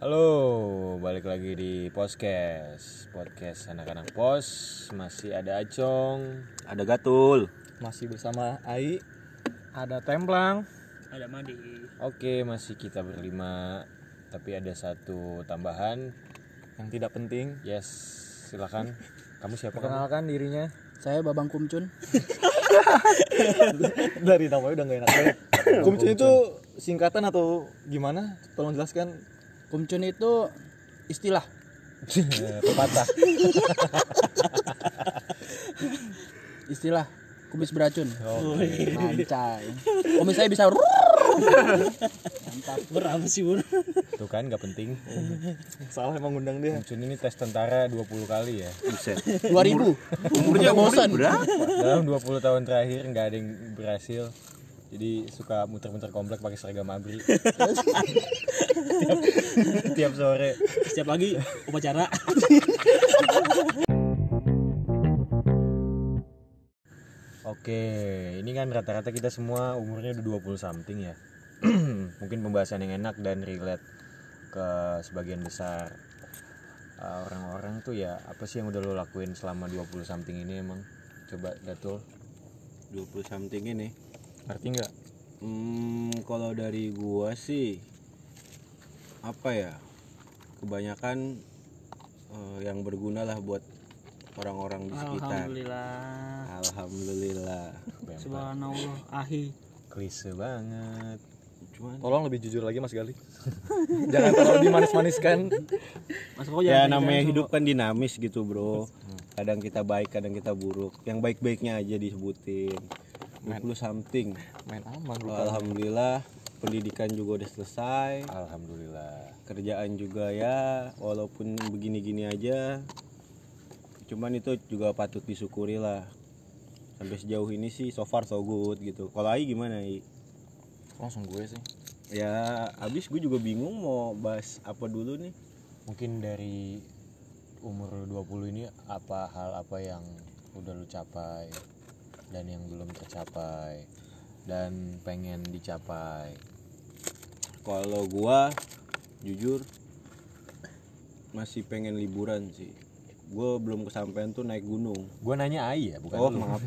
Halo, balik lagi di podcast. Podcast anak-anak pos Masih ada Acong. Ada gatul. masih bersama Ai. Ada Templang ada Madi. Oke, masih kita berlima Tapi ada satu tambahan. Yang tidak penting. Yes, silakan. Kamu siapa kamu? perkenalkan dirinya. Saya Babang Kumcun. Dari namanya udah gak enak. Banget Kumcun itu singkatan atau gimana? Tolong jelaskan Kumcun itu istilah. Pepatah. Istilah kumis beracun. Oke. mancai kumis saya bisa mantap. Berapa sih bun. Tuh kan, gak penting. Salah emang undang dia. Muncul ini tes tentara 20 kali ya. Dua ribu. Umurnya bosan berapa? Dalam 20 tahun terakhir nggak ada yang berhasil. Jadi suka muter-muter komplek pakai seragam abri tiap, tiap sore setiap pagi upacara Oke, ini kan rata-rata kita semua umurnya udah 20 something ya. Mungkin pembahasan yang enak dan relate ke sebagian besar uh, orang-orang tuh ya apa sih yang udah lo lakuin selama 20 something ini emang? Coba Gatul, 20 something ini. ngerti nggak? Hmm, kalau dari gua sih apa ya? Kebanyakan eh, yang berguna lah buat orang-orang di sekitar. alhamdulillah Alhamdulillah. subhanallah ahi Klise banget. Cuman tolong lebih jujur lagi Mas Gali jangan terlalu dimanis-maniskan mas kok ya namanya hidup kan dinamis gitu, Bro. Kadang kita baik, kadang kita buruk. Yang baik-baiknya aja disebutin. 20 something. main aman lu Alhamdulillah pendidikan juga udah selesai. Alhamdulillah. kerjaan juga ya walaupun begini-gini aja cuman itu juga patut disyukuri lah sampai sejauh ini sih so far so good gitu kalau Ai gimana Ai? langsung gue sih ya abis gue juga bingung mau bahas apa dulu nih Mungkin dari umur 20 ini apa hal apa yang udah lu capai dan yang belum tercapai dan pengen dicapai. Kalau gua jujur masih pengen liburan sih. Gue belum kesampaian tuh naik gunung. Gua nanya Ai ya, bukan oh lu. maaf.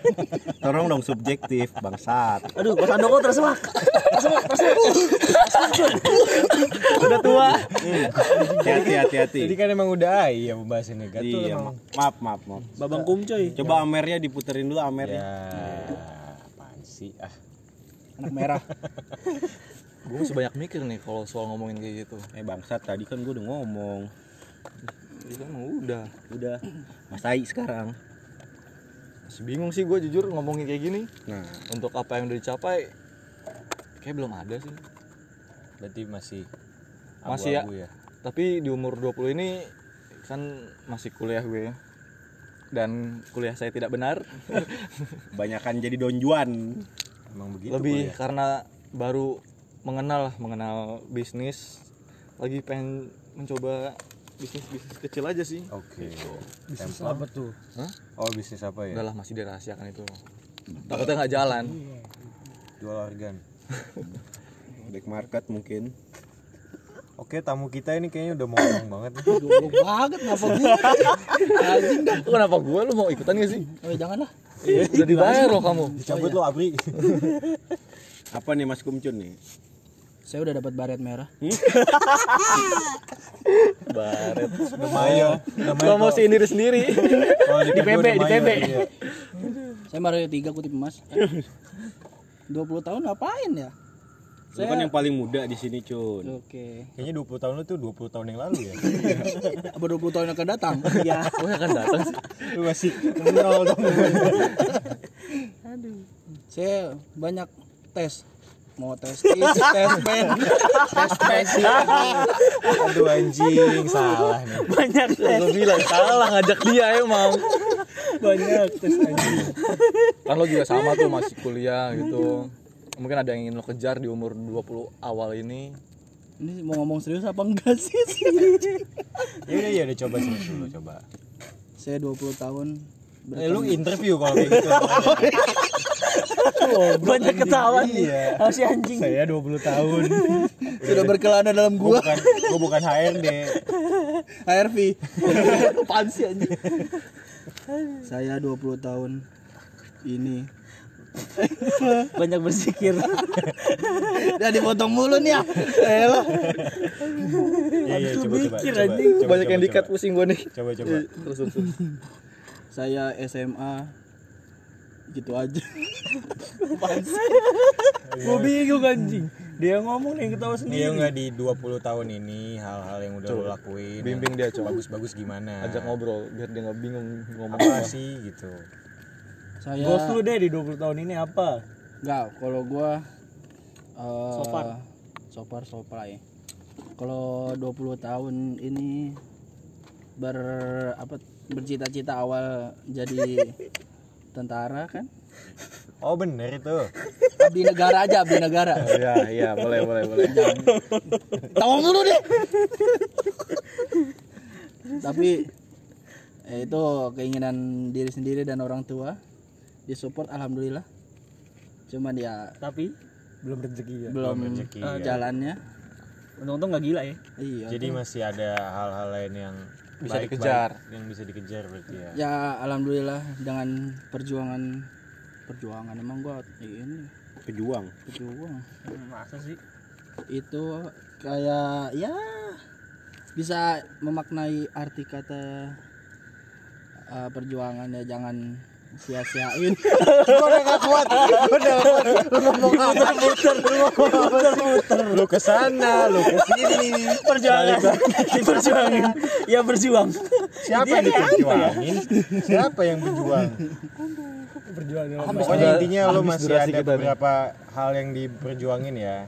Tolong dong subjektif bangsat. Aduh mas Andoko tersemak. Udah tua. Hati hati hati Jadi kan emang udah Ai yang pembahasannya. Gatul iya emang. maaf maaf maaf Babang Kumcoy coba amernya diputerin dulu amernya Ya, apaan sih? Ah, anak merah gue masih banyak mikir nih kalau soal ngomongin kayak gitu. Eh bangsat tadi kan gue udah ngomong. Itu emang udah. Udah. Mas Ai sekarang. Masih bingung sih gue jujur ngomongin kayak gini. Nah. Untuk apa yang udah dicapai kayak belum ada sih. Berarti masih Masih ya? ya. tapi di umur 20 ini kan masih kuliah gue. Dan kuliah saya tidak benar. Banyakan jadi donjuan. Emang begitu lebih kuliah. karena baru mengenal lah mengenal bisnis lagi pengen mencoba bisnis bisnis kecil aja sih Oke. Bisnis apa tuh? Hah? Oh, bisnis apa ya? udah lah masih dirahasiakan itu takutnya nggak jalan Jual organ. Black market mungkin Oke, tamu kita ini kayaknya udah mau ngomong banget nih. goblok banget ngapa gue anjing dah Lu kenapa gue lu mau ikutan gak sih oh jangan lah udah dibayar loh kamu Cabut lo Abri. Apa nih Mas Kumcun nih? Saya udah dapat baret merah. Baret. Lumayan. promosiin diri sendiri. Oh, di, PB, di PB. Iya. saya baru tiga kutip emas. 20 tahun ngapain ya? Lu kan yang paling muda di sini Cun. Oke. Kayaknya 20 tahun lu tuh 20 tahun yang lalu ya. apa 20 tahun yang akan datang? Ya gue akan datang. Sih Lu masih nol dong. saya banyak tes mau tes tes tes pen tes tes Aduh anjing, salah nih. banyak tes. Gue bilang salah ngajak dia emang banyak tes anjing. Kan lo juga sama tuh masih kuliah gitu. Mungkin ada yang ingin lo kejar di umur 20 awal ini. Ini mau ngomong serius apa enggak sih? Ya udah ya udah coba sini dulu coba. saya 20 tahun. Eh, lu interview kalau kayak gitu. Banyak ketawa nih. Iya. Si anjing. Saya 20 tahun. Sudah berkelana dalam gua. bukan gue bukan HRD. ARV. Apaan sih anjing? Saya 20 tahun ini. Banyak bersikir. Udah dipotong mulu nih ya. Elah. Iya iya coba coba. mikir, coba, anjing. coba, Banyak coba, yang dikat coba. pusing gue nih. Coba coba. Terus terus. terus. Saya SMA gitu aja. Gue bingung anjing. Dia ngomong nih ketawa Iya sendiri. enggak di 20 tahun ini hal-hal yang udah lo lakuin. Bimbing dia, coba. Bagus-bagus gimana? Ajak ngobrol biar dia nggak bingung ngomong Apa sih gitu. Saya Goals lu deh di 20 tahun ini apa? Enggak, kalau gua eh, So far? so far so far ya. Kalau 20 tahun ini ber apa bercita-cita awal jadi tentara kan? Oh bener itu. Abdi negara aja, abdi negara. Iya iya boleh boleh boleh. Tawa mulu deh. Tapi eh, itu keinginan diri sendiri dan orang tua disupport alhamdulillah. Cuman ya Tapi Belum rezeki ya. belum rezeki, ya. jalannya. untung-untung nggak gila ya. Iya. Jadi masih ada hal-hal lain yang Bisa baik-baik dikejar. yang bisa dikejar berarti ya. ya alhamdulillah dengan perjuangan perjuangan emang gua ini Pejuang. pejuang Masa sih? itu kayak ya bisa memaknai arti kata uh, perjuangan ya jangan sia-siain Lu ke sana, lu ke sini. Perjuangan. Diperjuangin. Ya berjuang. Siapa yang diperjuangin? Siapa yang berjuang? Perjuangan Pokoknya intinya lu masih ada beberapa hal yang diperjuangin ya.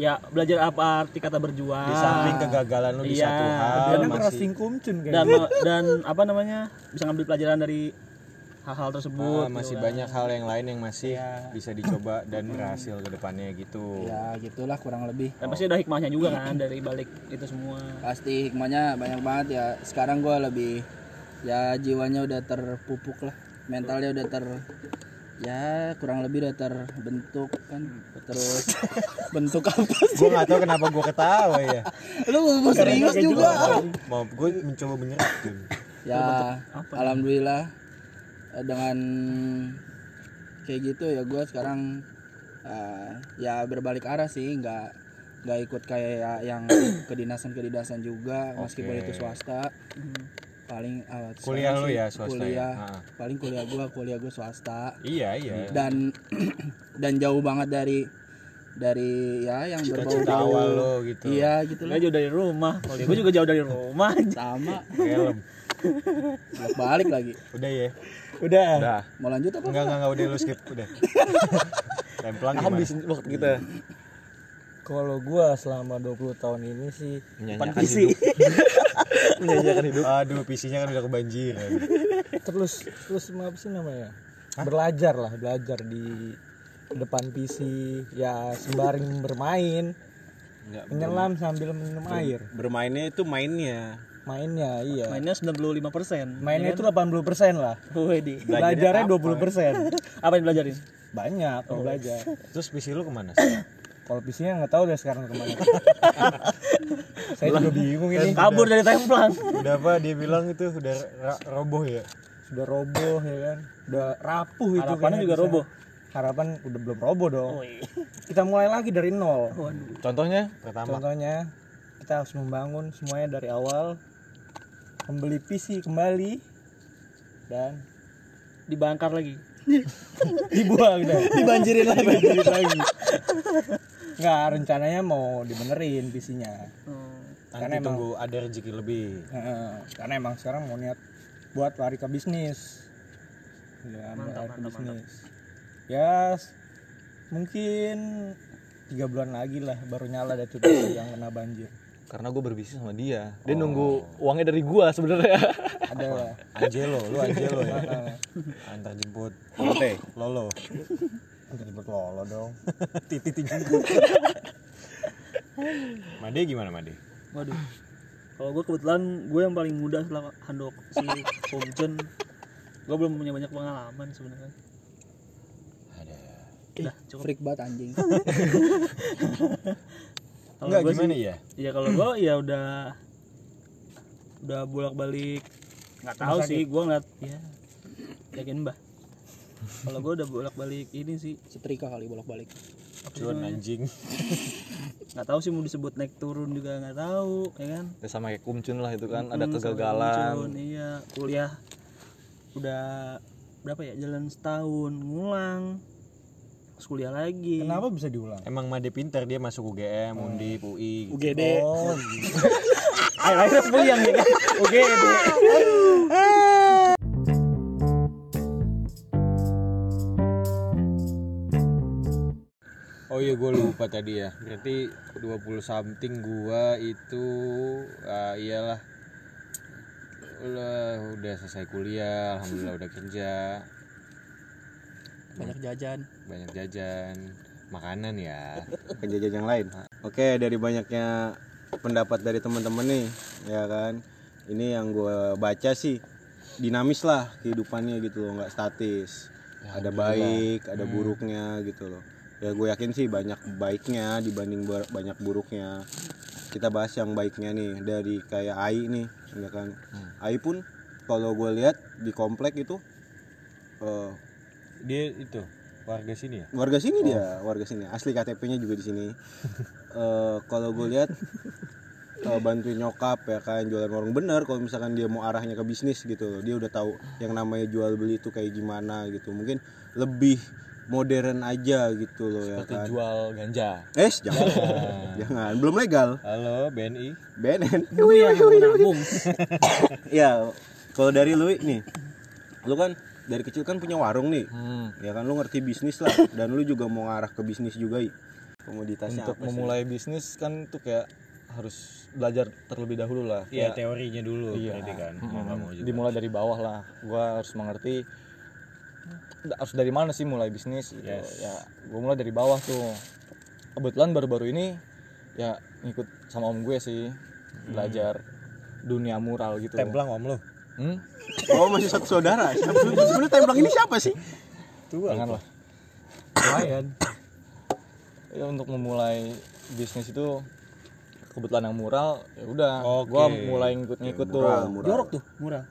Ya belajar apa arti kata berjuang. Di samping kegagalan lu di Iya, satu hal masih crossing kumcun kayak dan dan apa namanya bisa ngambil pelajaran dari hal-hal tersebut. Ah, masih gitu kan. banyak hal yang lain yang masih Iya. bisa dicoba dan berhasil ke depannya gitu. ya gitulah kurang lebih Dan pasti ada hikmahnya juga kan dari balik itu semua. pasti hikmahnya banyak banget ya sekarang gua lebih ya jiwanya udah terpupuk lah mentalnya udah ter ya kurang lebih udah terbentuk kan terus bentuk apa sih Gue gak tahu kenapa gue ketawa ya. lu mau serius juga Mau gue mencoba menyerap. Jun. ya alhamdulillah dengan kayak gitu ya gue sekarang eh, ya berbalik arah sih nggak nggak ikut kayak yang kedinasan kedinasan juga meskipun Oke. itu swasta paling eh, Kuliah lu ya, swasta ya? kuliah Ha. paling kuliah gue kuliah gue swasta Iya iya. dan dan jauh banget dari dari ya yang Cita-cita awal lo gitu. iya gitu lah jauh dari rumah. Kalau gue juga jauh dari rumah. sama Helm. balik lagi Udah ya. Udah. Udah. mau lanjut apa Enggak enggak enggak udah lu skip udah. Lemplang gimana? Habis waktu kita Kalau gua selama 20 tahun ini sih menyanyikan PC. hidup. menyanyikan hidup. Aduh, PC-nya kan udah kebanjiran. terus terus apa sih namanya? Belajar lah, belajar di depan PC ya sembari bermain, Enggak. menyelam sambil minum air. Bermainnya itu mainnya. Mainnya iya. Mainnya 95 persen. Mainnya itu 80% lah. Wedi. Belajarnya 20%. Apa yang belajarin? Banyak mau belajar. Terus PC lu ke mana? Kalau PC-nya nggak tahu deh sekarang ke mana. Saya juga bingung ini. Kabur dari templang. udah apa dia bilang itu udah ra- roboh ya? Sudah roboh ya kan. Udah rapuh itu. Harapannya kayaknya juga bisa. roboh. Harapan udah belum roboh dong. Oh, iya. Kita mulai lagi dari nol. Contohnya Pertama. Contohnya kita harus membangun semuanya dari awal, membeli PC kembali dan Dibangkar lagi. dibuang deh. dibanjirin lagi Dibanjirin lagi. Nggak, rencananya mau dibenerin PC-nya. Nanti Karena emang- tunggu ada rezeki lebih. Heeh, karena emang sekarang mau niat buat lari ke bisnis. Ya, mau lari ke bisnis. Ya, s- mungkin tiga bulan lagi lah baru nyala dari tuh yang kena banjir. Karena gue berbisnis sama dia. Dia nunggu uangnya dari gua sebenarnya. Ada lah. Angelo, lu Angelo ya. Antar jemput Oke. Lolo. Untuk jemput lolo dong. Titit jemput. Made gimana Made? Waduh. Kalau gue kebetulan gue yang paling muda setelah handok si Hongchun. Gue belum punya banyak pengalaman sebenarnya. Ada. Udah, cukup. freak banget anjing Kalau Enggak gua gimana sih, ya? Iya kalau gue ya udah udah bolak balik nggak tahu sih gue ngeliat ya yakin mbah. Kalau gue udah bolak balik ini sih. Setrika kali bolak balik apa sih Cuan anjing. nggak tahu sih mau disebut naik turun juga nggak tahu ya kan? Ya sama kayak kumcun lah itu kan ada Hmm, sama kegagalan. Muncul, iya kuliah. Udah berapa ya jalan setahun ngulang terus kuliah lagi Kenapa bisa diulang? Emang Made pinter dia masuk UGM, Undip, UI. gitu. UGD Oh, akhir akhirnya puyang ya kan Oh iya gue lupa tadi ya. Berarti 20 something gua itu ah, iyalah udah udah selesai kuliah, alhamdulillah udah kerja, banyak jajan banyak jajan, makanan ya. kejadian yang lain. Oke, dari banyaknya pendapat dari teman-teman nih, ya kan. Ini yang gue baca sih dinamis lah kehidupannya gitu loh, nggak statis. ada baik, ada buruknya gitu loh. Ya gue yakin sih banyak baiknya dibanding banyak buruknya. Kita bahas yang baiknya nih dari kayak Ai nih, ya kan. Ai pun kalau gue lihat di komplek itu eh, Dia itu warga sini ya. warga sini dia warga sini. Asli KTP-nya juga di sini. Eh, kalau gue lihat eh, bantuin nyokap ya kan jualan warung. Bener kalau misalkan dia mau arahnya ke bisnis gitu dia udah tahu yang namanya jual beli itu kayak gimana gitu. Mungkin lebih modern aja gitu loh ya seperti kan. jual ganja. Eh jangan. Jangan. Belum legal. Halo BNI. BNN itu yang nabung. Ya kalau dari lu nih lu kan dari kecil kan punya warung nih Hmm. ya kan lu ngerti bisnis lah dan lu juga mau ngarah ke bisnis juga I. komoditasnya untuk apa sih? memulai bisnis kan tuh kayak harus belajar terlebih dahulu lah Iya Kayak- teorinya dulu Iya. berarti kan. Mau nggak mau juga. dimulai dari bawah lah gua harus mengerti harus dari mana sih mulai bisnis gitu. ya gua mulai dari bawah tuh kebetulan baru-baru ini ya ngikut sama om gue sih belajar dunia mural gitu Templang om lo. Hmm? Oh masih satu saudara. Sebenarnya templang ini siapa sih? jangan lah Lumayan. ya untuk memulai bisnis itu kebetulan yang mural ya udah Oke. gua mulai ngikut-ngikut tuh Mural, mural. jorok tuh murah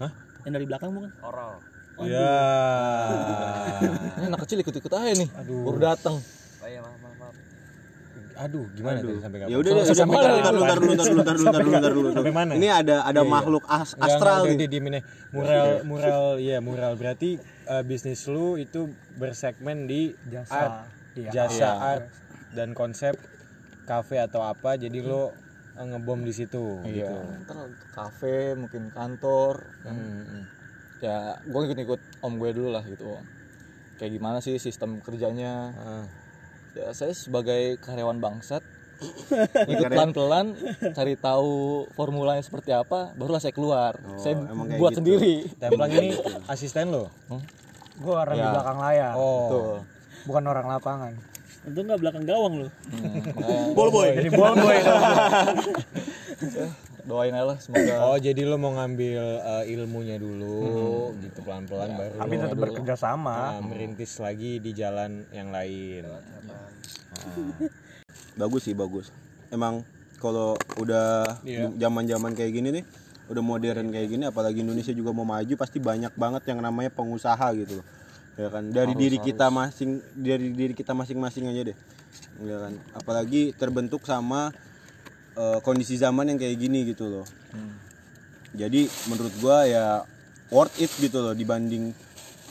Hah? yang dari belakang bukan Ya. ini anak kecil ikut-ikut aja nih baru datang Aduh, gimana tadi sampai kapan? Ya udah deh, udah Sampai mana? bentar, bentar, bentar, bentar, bentar, bentar, bentar, dulu. Sampai mana? Ini ada ada makhluk as- astral nih. udah didiemin aja. Mural, mural, ya mural berarti eh, bisnis lu itu bersegmen di Jasa. art, Iya. jasa art dan konsep kafe atau apa. Jadi lu eh, ngebom di situ. iya Gitu. ntar kafe mungkin kantor kan. Hmm, hmm. ya gue ikut-ikut om gue dulu lah gitu kayak gimana sih sistem kerjanya Ah. Ya saya sebagai karyawan bangsat ikut pelan-pelan cari tahu formulanya seperti apa barulah saya keluar saya emang kayak buat gitu. sendiri Templang ini asisten lo. gue orang di Ya. belakang layar, Oh. Betul. bukan orang lapangan. untung nggak belakang gawang lo Hmm, Ball boy. Jadi ball boy. doain aja lah semoga Oh, jadi lo mau ngambil eh, ilmunya dulu gitu pelan-pelan baru Kami lo, tetap bekerja sama. ah, merintis lagi di jalan yang lain. Bagus sih, bagus. Emang kalau udah Iya. zaman-zaman kayak gini nih, udah modern kayak gini, apalagi Indonesia juga mau maju, pasti banyak banget yang namanya pengusaha gitu loh. Ya kan, dari diri kita masing dari diri kita masing-masing aja deh. Ya kan, apalagi terbentuk sama eh, kondisi zaman yang kayak gini gitu loh. Jadi menurut gua ya worth it gitu loh dibanding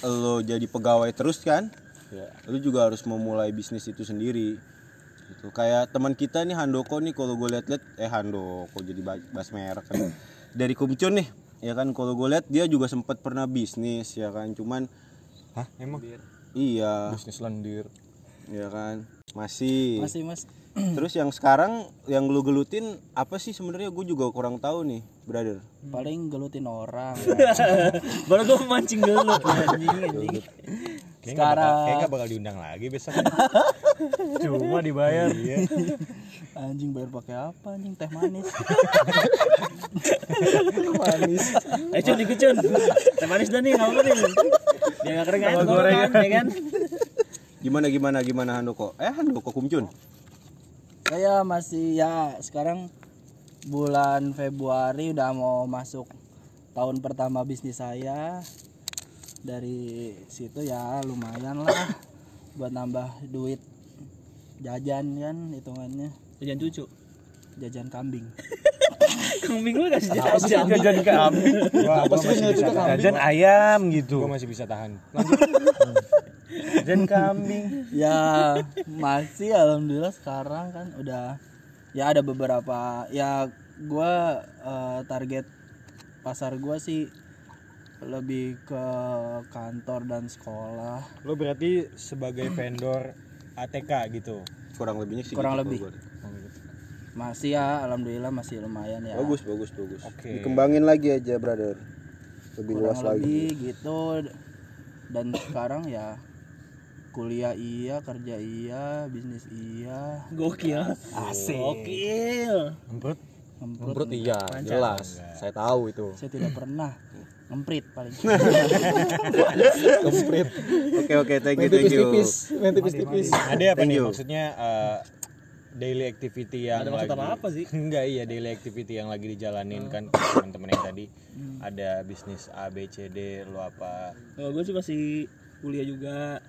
lo jadi pegawai terus kan. ya, Lu juga harus memulai bisnis itu sendiri. Gitu. Kayak teman kita nih Handoko nih kalau gue liat-liat eh Handoko jadi ba- bahas merek kan. Dari Kumcun nih ya kan kalau gue lihat dia juga sempat pernah bisnis ya kan cuman Hah, emang? iya bisnis lendir ya kan masih masih mas terus yang sekarang yang lu gelutin apa sih sebenarnya? Gue juga kurang tahu nih brother. Paling gelutin orang. Baru gue mancing dulu anjing anjing. Kayaknya nggak bakal, kayaknya bakal diundang lagi besok. Cuma dibayar. anjing bayar pakai apa anjing? Teh manis. Eh cun ikut cun. Teh manis dah nih nggak apa nih? Biar nggak keringat gorengan ya kan? Gimana gimana gimana Handoko? Eh Handoko Kumjun. Saya masih ya sekarang bulan Februari udah mau masuk tahun pertama bisnis saya. Dari situ ya lumayan lah buat nambah duit jajan kan hitungannya Jajan cucu. jajan kambing. Kambing lu kasih jajan. jajan kambing Apa sih jajan ayam gitu Gue masih bisa tahan. jajan kambing ya masih alhamdulillah sekarang kan udah ya ada beberapa ya gua eh, target pasar gua sih lebih ke kantor dan sekolah lo berarti sebagai vendor ATK gitu Kurang lebihnya sih Kurang gitu lebih. kalau gua. masih ya alhamdulillah masih lumayan ya Bagus bagus bagus. Oke. Dikembangin lagi aja brother. Lebih kurang luas lagi. lebih gitu dan sekarang ya kuliah iya kerja iya bisnis iya Gokil. Asik. Gokil. Emprut Menurut iya, jelas. Saya tahu itu. saya tidak pernah ngemprit paling Kemprit. Oke oke thank you thank you. Tipis-tipis, main tipis-tipis. ada apa Thank nih you. maksudnya eh, daily activity yang Ada maksud lagi apa-apa sih? enggak iya daily activity yang lagi dijalanin kan teman-teman yang tadi ada bisnis A B C D lo apa Kalau gue sih masih kuliah juga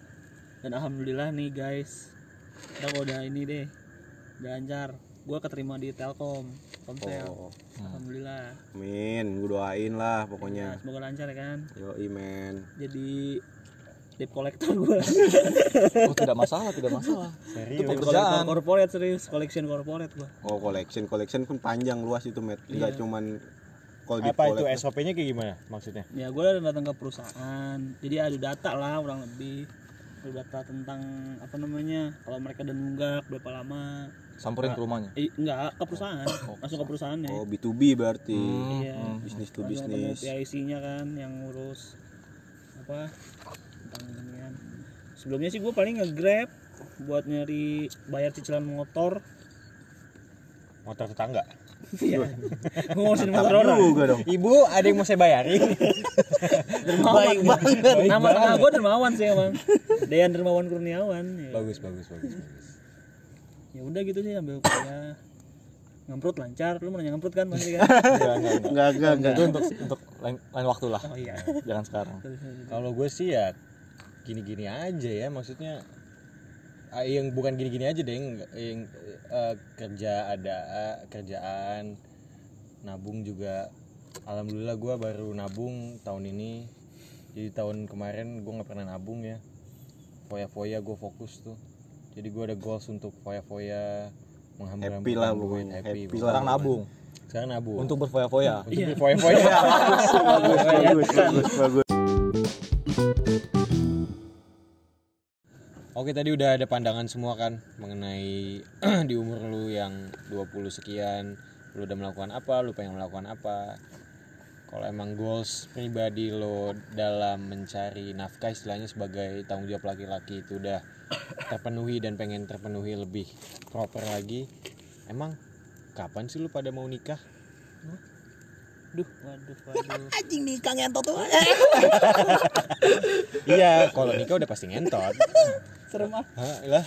dan alhamdulillah nih guys. Kita udah ini deh, udah lancar. Gue keterima di Telkom, Komsel. Oh, Alhamdulillah. Amin, gue doain lah Ya, pokoknya. semoga lancar ya kan. Yo men. Jadi debt collector gue. Oh, tidak masalah, tidak masalah. serius Pekerjaan. corporate serius, collection corporate gue. Oh collection collection pun panjang luas itu met. Enggak cuman call apa itu SOP-nya kayak gimana maksudnya Ya gue datang ke perusahaan, jadi adu data lah kurang lebih. Data tentang apa namanya, kalau mereka udah nunggak berapa lama. Samperin ke rumahnya. Eh, enggak, ke perusahaan. Langsung ke perusahaannya. Oh B2B berarti. Iya. Bisnis to bisnis. PIC-nya kan yang ngurus apa tentang inian. Sebelumnya sih gue paling nge-grab buat nyari bayar cicilan motor. motor tetangga Iya. Ngurusin motor orang. Juga dong. ibu ada yang mau saya bayarin Dermawan. Nama tengah gue Dermawan sih emang. Dean Dermawan Kurniawan. Ya. bagus bagus bagus bagus Ya udah gitu sih ambil kuliah. Ngemprut lancar, lu mau nanya ngemprut kan pasti kan? Enggak, enggak, enggak. Itu untuk untuk lain, lain waktu lah. Oh iya. Jangan sekarang. kalau gue sih ya gini-gini aja ya maksudnya yang bukan gini-gini aja deh yang, yang, eh, kerja ada eh, kerjaan nabung juga. Alhamdulillah gue baru nabung tahun ini. Jadi tahun kemarin gue nggak pernah nabung ya. Foya-foya gue fokus tuh. Jadi gue ada goals untuk foya-foya menghambur Happy lah pokoknya. Happy lah. Sekarang nabung. Sekarang nabung. Untuk berfoya-foya. untuk foya-foya. Bagus bagus bagus. Oke tadi udah ada pandangan semua kan mengenai di umur lu yang 20 sekian lu udah melakukan apa, lu pengen melakukan apa. Kalau emang goals pribadi lo dalam mencari nafkah istilahnya sebagai tanggung jawab laki-laki itu udah terpenuhi dan pengen terpenuhi lebih proper lagi. Emang kapan sih lu pada mau nikah? Duh, waduh, waduh. iya, kalau nikah udah pasti ngentot. Serem ah. Hah, lah.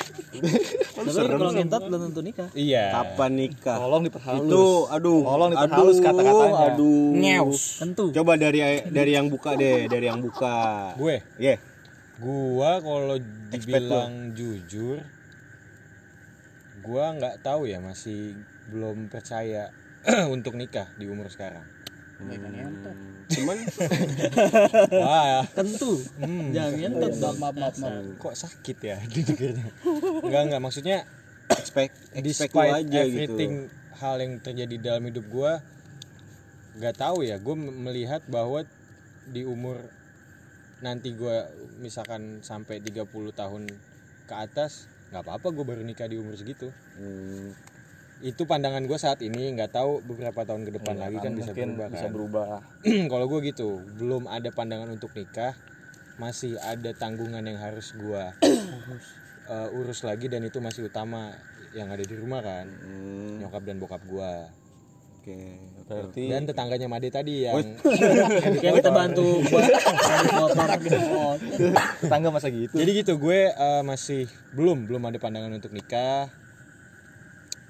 Tapi kalau ngentot belum tentu nikah. Iya. Kapan nikah? Tolong diperhalus. Itu aduh. Tolong diperhalus aduh, kata-katanya. Aduh. Tentu. Coba dari dari yang buka deh, dari yang buka. Gue Ye. Gua kalau dibilang jujur, gua nggak tahu ya masih belum percaya untuk nikah di umur sekarang. Cuman Wah, Tentu. Jangan ngentot dong. maaf maaf maaf. Kok sakit ya? Didengarnya? Enggak enggak. Maksudnya expect expect aja everything gitu. hal yang terjadi dalam hidup gua nggak tahu ya. Gue melihat bahwa di umur nanti gua misalkan sampai 30 tahun ke atas nggak apa-apa gue baru nikah di umur segitu. Hmm, itu pandangan gue saat ini nggak tahu beberapa tahun ke depan lagi kan bisa mungkin berubah bisa kan. berubah. kalau gue gitu belum ada pandangan untuk nikah masih ada tanggungan yang harus gue urus lagi dan itu masih utama yang ada di rumah kan hmm. nyokap dan bokap gue Oke. berarti dan tetangganya Made tadi yang Yang kita bantu buat motor. tetangga masa gitu jadi gitu gue eh, masih belum belum ada pandangan untuk nikah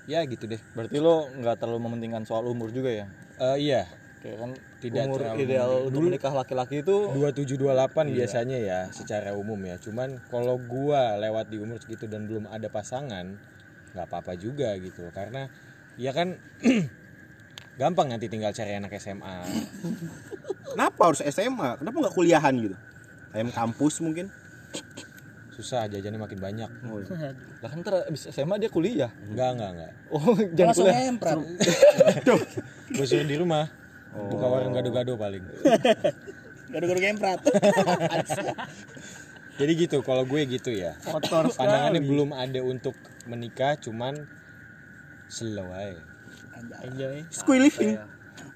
ya gitu deh. Berarti lo nggak terlalu mementingkan soal umur juga ya? Eh, iya. Kayak kan Tidak umur terlalu ideal untuk menikah laki-laki itu 2728 biasanya ya secara umum ya. Cuman kalau gua lewat di umur segitu dan belum ada pasangan nggak apa-apa juga gitu karena ya kan gampang nanti tinggal cari anak SMA Kenapa harus SMA? Kenapa nggak kuliahan gitu? Ayam kampus mungkin? Susah jajannya makin banyak. Oh, iya. lah kan ntar abis SMA dia kuliah? Enggak enggak enggak. Oh jangan langsung kuliah. emprat gue suruh di rumah. Buka warung gado-gado paling. Gaduh-gaduh emprat jadi gitu kalau gue gitu ya. Kotor pandangannya sekali. belum ada untuk menikah cuman slow aja. Enjoy. Squee living.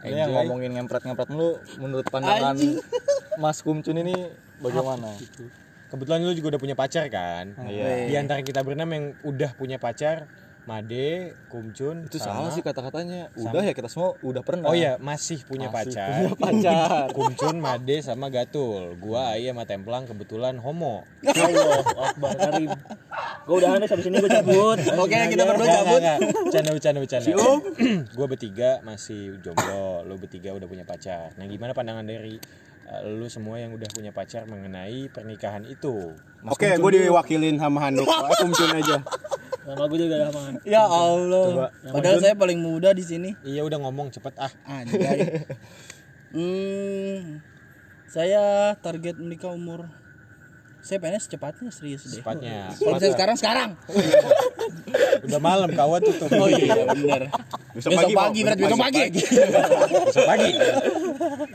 ini yang Enjoy. ngomongin ngempret-ngempret lu menurut pandangan Mas Kumcun ini bagaimana Kebetulan lu juga udah punya pacar kan? Iya. Di antara kita berenam yang udah punya pacar, Made, Kumcun, itu sama- salah sih kata-katanya udah ya kita semua udah pernah Oh iya, masih punya Masih pacar. punya pacar Kumcun, Made sama Gatul. Gua Ai sama Templang kebetulan homo. Allah Akbar Karim. Gue udah aneh habis ini gue cabut. Oke, kita berdua cabut. enggak. Bercanda, bercanda, bercanda. Gua bertiga masih jomblo, lu bertiga udah punya pacar. Nah, gimana pandangan dari lu semua yang udah punya pacar mengenai pernikahan itu? Oke, gue diwakilin sama Handuk. Kumcun aja. Sama gue juga aman. Ya Allah. Padahal saya paling muda di sini. Iya udah ngomong cepet ah. Anjay. hmm, saya target menikah umur saya pengennya secepatnya serius deh. Cepatnya. Kalau saya sekarang sekarang. Udah malam kawat tutup. Oh iya benar. Besok, Besok pagi, pagi, berarti besok pagi. Besok pagi.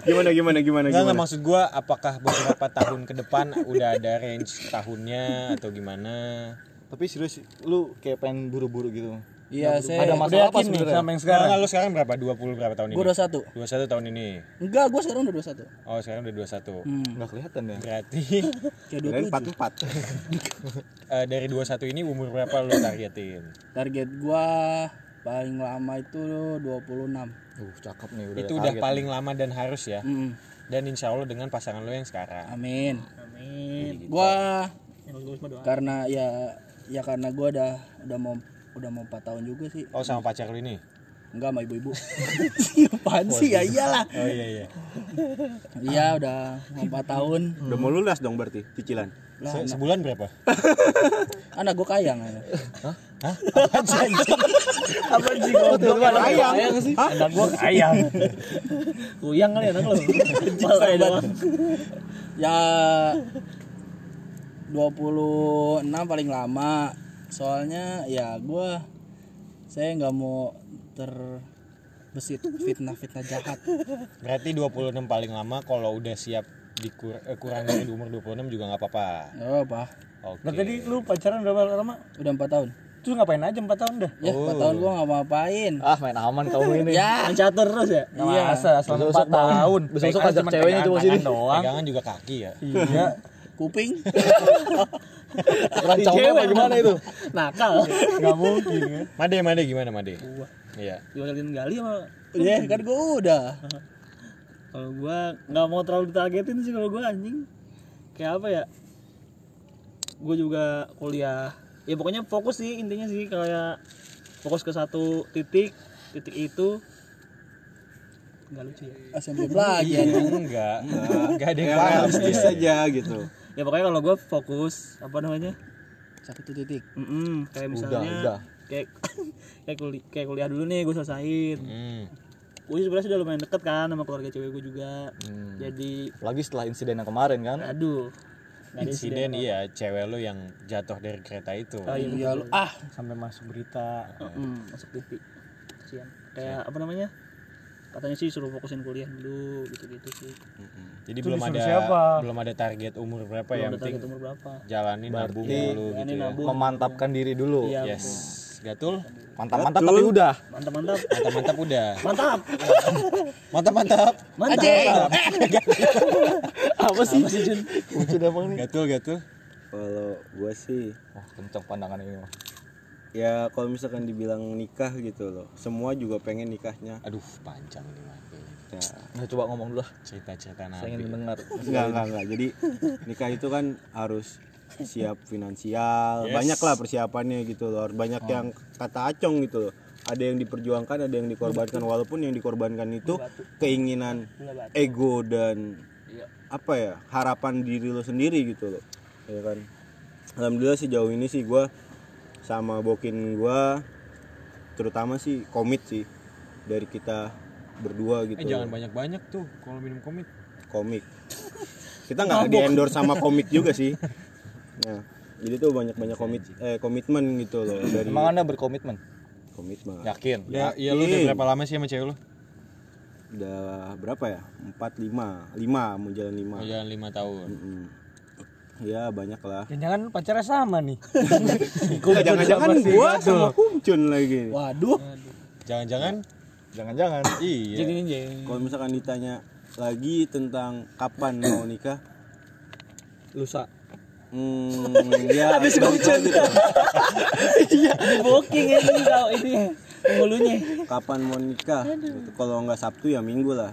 Gimana gimana gimana enggak gimana? maksud gua apakah beberapa tahun ke depan udah ada range tahunnya atau gimana? tapi serius lu kayak pengen buru-buru gitu Iya, saya ada masalah apa nih sebenarnya sama yang Sekarang sekarang. lu sekarang berapa? 20 berapa tahun ini? gue 21. 21 tahun ini. Enggak, gue sekarang udah 21. Oh, sekarang udah 21. Hmm, nggak kelihatan ya Berarti kayak Kirain 27. empat empat. eh, dari 21 ini umur berapa lu targetin? Target gua paling lama itu 26. uh cakep nih udah itu udah paling lama dan harus ya. Mm, Dan insya Allah dengan pasangan lu yang sekarang. amin. Amin. Gua karena ya ya karena gua udah udah mau udah mau 4 tahun juga sih. Oh, sama pacar lu ini? Enggak sama ibu-ibu. Apaan sih? Ya iyalah. Oh iya iya. Iya, udah mau 4 tahun. Udah mau lunas dong berarti cicilan. Lah, Se- sebulan berapa? anak gua kaya nggak? Hah? Apaan sih anjing? Apa sih goblok Ayam. Hah? Anak gua ayam. Kuyang kali anak lo. Malah ya doang. Ya 26 paling lama. Soalnya ya gua saya nggak mau terbesit fitnah-fitnah jahat. Berarti 26 paling lama kalau udah siap dikur eh, kurang dari umur 26 juga nggak apa-apa. Gak apa. Oke. Nah tadi lu pacaran berapa lama? Udah 4 tahun. Terus ngapain aja 4 tahun dah? Ya, 4 tahun gua nggak mau ngapain. ah main aman kamu ini Ya, Main catur terus ya? Iya. Masa selama Besok-besok 4 tahun. besok-besok PKS ajak cuma ceweknya coba sini. Pegangan juga kaki ya. Iya. kuping. rancangnya apa gimana itu Nakal. Enggak mungkin kan. Made, Made gimana Made? Iya. Jualin gali sama Ya, kan gua udah. kalau gua nggak mau terlalu ditargetin sih kalau gua anjing kayak apa ya gue juga kuliah ya pokoknya fokus sih intinya sih kayak fokus ke satu titik titik itu nggak lucu ya Asam lagi ya. Enggak, enggak, enggak ada yang Ya paham. realistis aja gitu. Ya pokoknya kalau gue fokus apa namanya? Satu titik. Mm-mm, kayak misalnya udah. kayak kayak kuliah kayak kuliah dulu nih gue selesain Hmm. gue sebenarnya sudah lumayan deket kan sama keluarga cewek gue juga. Jadi lagi setelah insiden yang kemarin kan? Aduh ada Insiden iya, cewek lu yang jatuh dari kereta itu. Oh, iya, Ya lu ah, sampai masuk berita. Mm, masuk TV. Kasihan. Kayak apa namanya katanya sih suruh fokusin kuliah dulu gitu-gitu sih. Jadi Itu belum ada siapa? belum ada target umur berapa belum yang ada penting target umur berapa. jalanin nabung dulu gitu ya. nabung. Memantapkan diri dulu. Iya Yes. Gatul? mantap-mantap tapi udah. Mantap mantap Mantap-mantap udah. mantap. Mantap-mantap. mantap. Apa sih? Lucu emang nih. Gatul, gatul. Kalau gua sih wah kencang pandangan ini mah ya kalau misalkan dibilang nikah gitu loh. Semua juga pengen nikahnya. Aduh panjang ini mah ya. Nah, coba ngomong dulu lah. cerita-cerita Saya nabi. ingin mendengar. enggak enggak enggak. Jadi nikah itu kan harus siap finansial. Banyak lah persiapannya gitu loh. Banyak yang kata acong gitu loh. Ada yang diperjuangkan ada yang dikorbankan. Walaupun yang dikorbankan itu keinginan ego dan apa ya harapan diri lo sendiri gitu loh. Ya kan? Alhamdulillah sejauh ini sih gue sama bokin gue terutama sih komit sih dari kita berdua gitu. Eh jangan banyak-banyak tuh kalau minum komit. Komik. Kita nggak di endorse sama komik juga sih. Nah jadi tuh banyak banyak komit eh komitmen gitu loh dari Emang Anda berkomitmen? komitmen. Yakin? ya iya lu udah berapa lama sih sama cewek lu? Udah berapa ya? Empat lima. Lima mau jalan lima. Oh, jalan lima tahun. Mm-mm. Ya banyak lah Jangan pacarnya sama nih. jangan-jangan gua sama kumcun lagi. Waduh. jangan-jangan? Jangan-jangan. iya. Jadi kalau misalkan ditanya lagi tentang kapan mau nikah? Lusa. hmm, ya habis di booking ini kau ini. Penghulunya. kapan mau nikah? Kalau nggak sabtu ya minggu lah.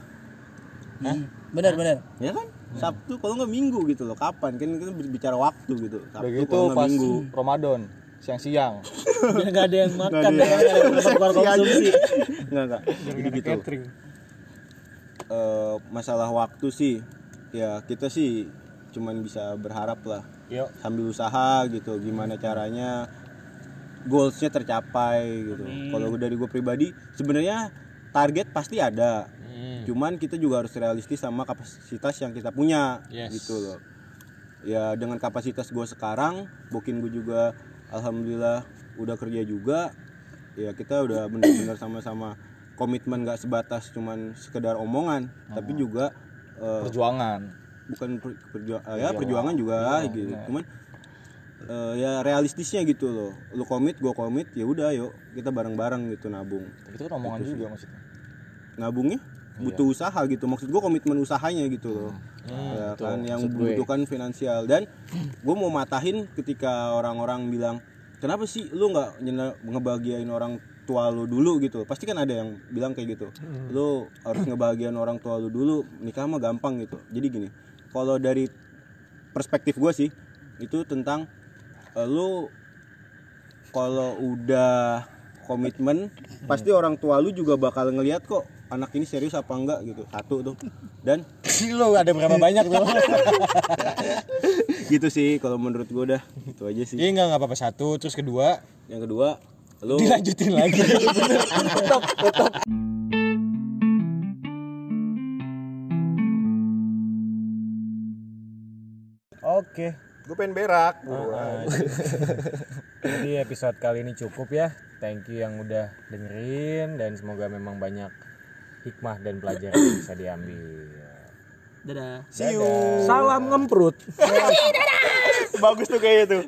Benar benar. ya kan sabtu kalau nggak minggu gitu loh. Kapan? Kan kita bicara waktu gitu. Sabtu Begitu kalau nggak pas minggu. Ramadan siang-siang. Biar nggak ada yang makan, Nggak ada nggak yang- ada yang konsumsi. nggak nggak. Jadi gitu. Eh, masalah waktu sih ya kita sih cuman bisa berharap lah. Yuk sambil usaha gitu gimana caranya goalsnya tercapai gitu. Kalau dari gue pribadi sebenarnya target pasti ada Hmm. cuman kita juga harus realistis sama kapasitas yang kita punya Yes. gitu loh. Ya dengan kapasitas gue sekarang bokin gue juga alhamdulillah udah kerja juga. Ya kita udah benar-benar sama-sama komitmen gak sebatas cuman sekedar omongan tapi juga eh, Perjuangan. bukan per, perju- eh, ya perjuangan juga gitu. cuman eh, ya realistisnya gitu loh. Lu komit gue komit ya udah yuk kita bareng-bareng gitu nabung. Tapi itu kan omongan juga maksudnya. nabungnya butuh usaha gitu. Maksud gue komitmen usahanya gitu loh. Ya kan yang membutuhkan finansial. Dan gue mau matahin ketika orang-orang bilang kenapa sih lu nggak ngebahagiain orang tua lu dulu? gitu pasti kan ada yang bilang kayak gitu. Lu harus ngebahagiain orang tua lu dulu nikah mah gampang gitu. Jadi gini kalau dari perspektif gue sih itu tentang eh, lu kalau udah komitmen pasti orang tua lu juga bakal ngelihat kok anak ini serius apa enggak gitu. Satu tuh. Dan lu ada berapa banyak tuh? Gitu sih kalau menurut gue dah. Itu aja sih. Iya nggak nggak apa-apa. Satu terus kedua? Yang kedua lu dilanjutin lagi. Oke, gue pengen berak Ah, jadi episode kali ini cukup ya. Thank you yang udah dengerin dan semoga memang banyak hikmah dan pelajaran yang bisa diambil. Dadah. See you. Salam ngemprut. bagus tuh kayaknya tuh